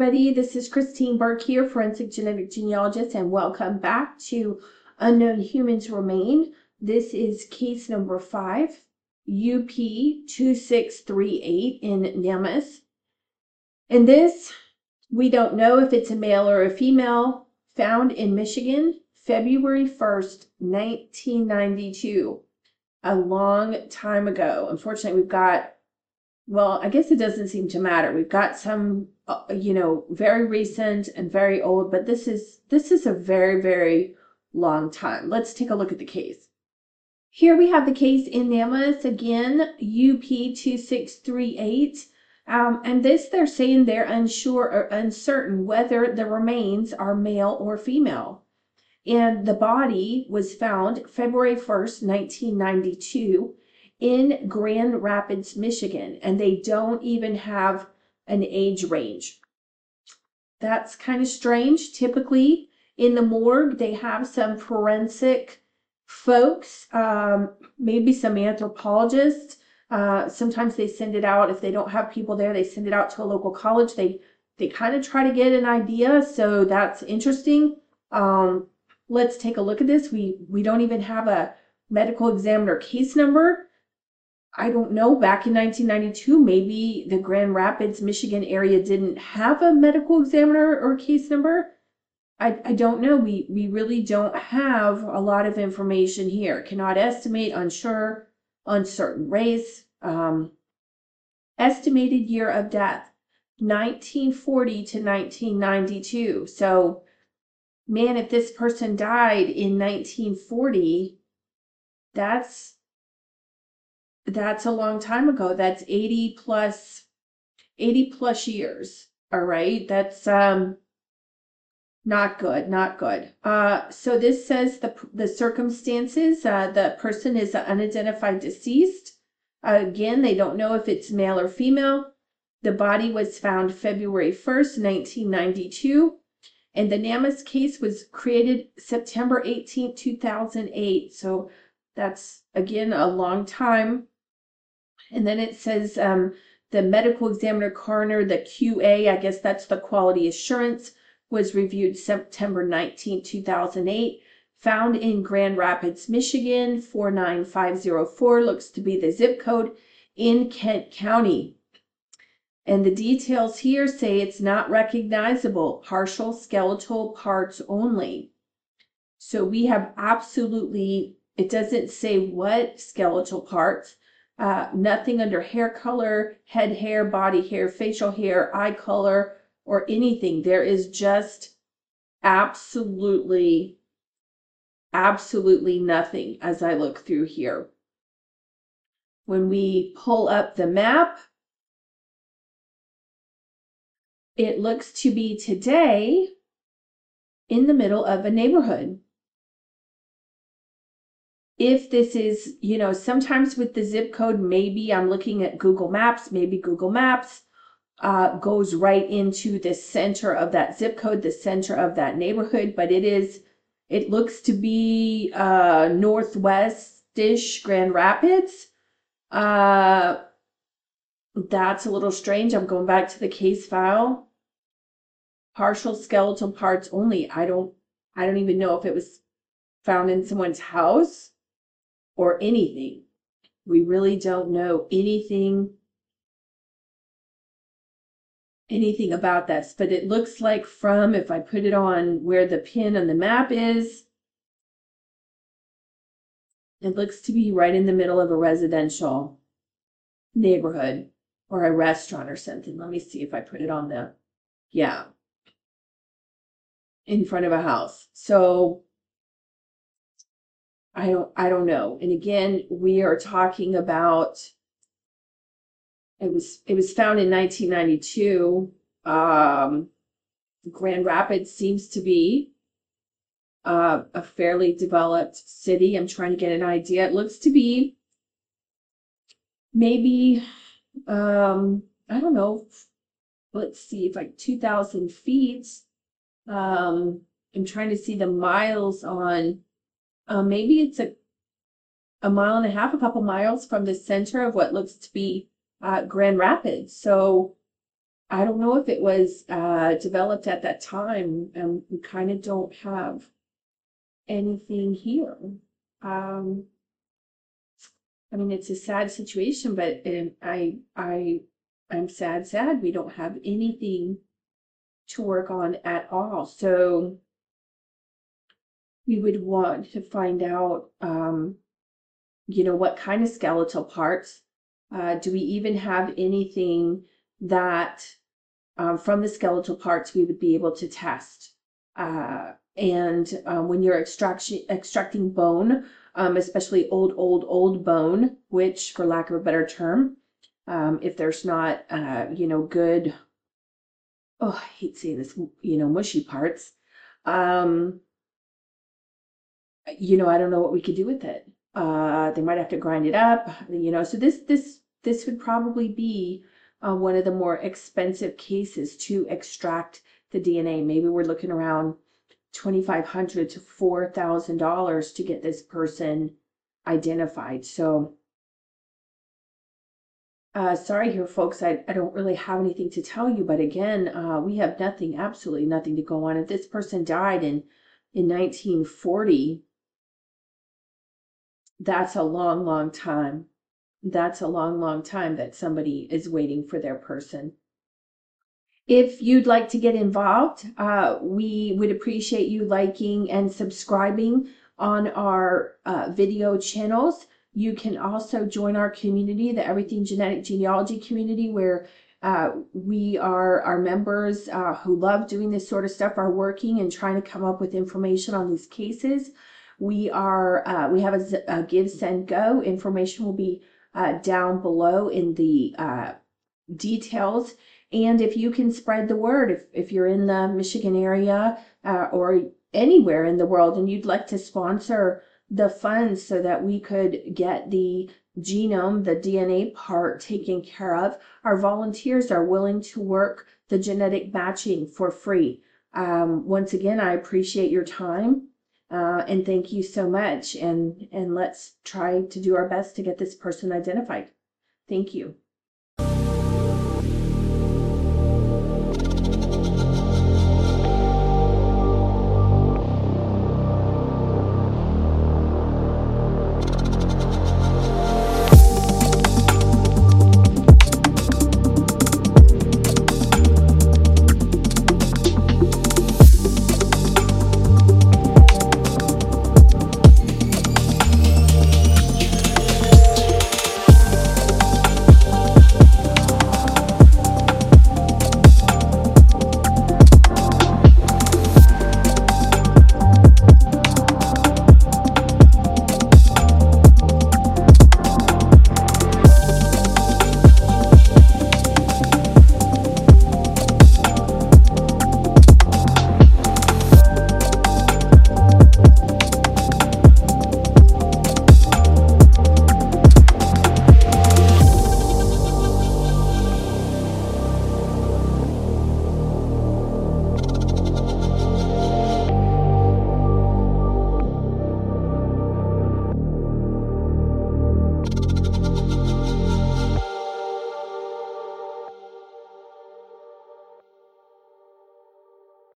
everybody. This is Christine Burke here, forensic genetic genealogist, and welcome back to Unknown Humans Remain. This is case number five, UP 2638 in NamUs. In this, we don't know if it's a male or a female, found in Michigan, February 1st, 1992. A long time ago. Unfortunately, we've got well, I guess it doesn't seem to matter. We've got some, uh, you know, very recent and very old, but this is this is a very very long time. Let's take a look at the case. Here we have the case in NamUs again, UP two six three eight. Um, and this they're saying they're unsure or uncertain whether the remains are male or female. And the body was found February 1st, 1992 in Grand Rapids, Michigan, and they don't even have an age range. That's kind of strange. Typically, in the morgue, they have some forensic folks, um, maybe some anthropologists. Uh, sometimes they send it out if they don't have people there. They send it out to a local college. They they kind of try to get an idea. So that's interesting. Um, let's take a look at this. We we don't even have a medical examiner case number. I don't know, back in 1992, maybe the Grand Rapids, Michigan area didn't have a medical examiner or case number. I, I don't know. We, we really don't have a lot of information here. Cannot estimate, unsure, uncertain race. Um, estimated year of death, 1940 to 1992. So, man, if this person died in 1940, that's that's a long time ago. That's 80 plus 80 plus years. All right. That's um not good, not good. Uh so this says the the circumstances, uh the person is an unidentified deceased. Uh, again, they don't know if it's male or female. The body was found February 1st, 1992. And the NamUs case was created September 18, 2008. So that's again a long time and then it says um, the medical examiner coroner, the QA, I guess that's the quality assurance, was reviewed September 19, 2008. Found in Grand Rapids, Michigan, 49504 looks to be the zip code in Kent County. And the details here say it's not recognizable, partial skeletal parts only. So we have absolutely, it doesn't say what skeletal parts, uh, nothing under hair color, head hair, body hair, facial hair, eye color, or anything. There is just absolutely, absolutely nothing as I look through here. When we pull up the map, it looks to be today in the middle of a neighborhood if this is, you know, sometimes with the zip code, maybe I'm looking at Google Maps, maybe Google Maps uh, goes right into the center of that zip code, the center of that neighborhood, but it is, it looks to be uh, northwest-ish Grand Rapids. Uh, that's a little strange. I'm going back to the case file. Partial skeletal parts only. I don't, I don't even know if it was found in someone's house or anything. We really don't know anything anything about this, but it looks like from if I put it on where the pin on the map is, it looks to be right in the middle of a residential neighborhood or a restaurant or something. Let me see if I put it on the, yeah, in front of a house. So I don't I don't know. And again, we are talking about it was it was found in 1992. Um, Grand Rapids seems to be uh, a fairly developed city. I'm trying to get an idea. It looks to be maybe um, I don't know. Let's see, if like 2,000 feet. Um, I'm trying to see the miles on uh, maybe it's a a mile and a half, a couple miles from the center of what looks to be uh, Grand Rapids. So I don't know if it was uh, developed at that time, and we kind of don't have anything here. Um, I mean, it's a sad situation, but I I I'm sad, sad. We don't have anything to work on at all. So we would want to find out, um, you know, what kind of skeletal parts. Uh, do we even have anything that um, from the skeletal parts we would be able to test? Uh, and um, when you're extraction, extracting bone, um, especially old, old, old bone, which, for lack of a better term, um, if there's not, uh, you know, good, oh, I hate saying this, you know, mushy parts, um, you know, I don't know what we could do with it. Uh, they might have to grind it up, you know. So this, this, this would probably be uh, one of the more expensive cases to extract the DNA. Maybe we're looking around 2,500 to $4,000 to get this person identified. So, uh, sorry here, folks. I, I don't really have anything to tell you, but again, uh, we have nothing, absolutely nothing to go on. If this person died in, in 1940, that's a long, long time. That's a long, long time that somebody is waiting for their person. If you'd like to get involved, uh, we would appreciate you liking and subscribing on our uh, video channels. You can also join our community, the Everything Genetic Genealogy community, where uh, we are our members uh, who love doing this sort of stuff are working and trying to come up with information on these cases. We are uh, we have a, a, Give Send Go. Information will be uh, down below in the details and if you can spread the word, if, if you're in the Michigan area uh, or anywhere in the world and you'd like to sponsor the funds so that we could get the genome, the DNA part taken care of, our volunteers are willing to work the genetic matching for free. Um, once again, I appreciate your time. Uh, and thank you so much. And, and let's try to do our best to get this person identified. Thank you.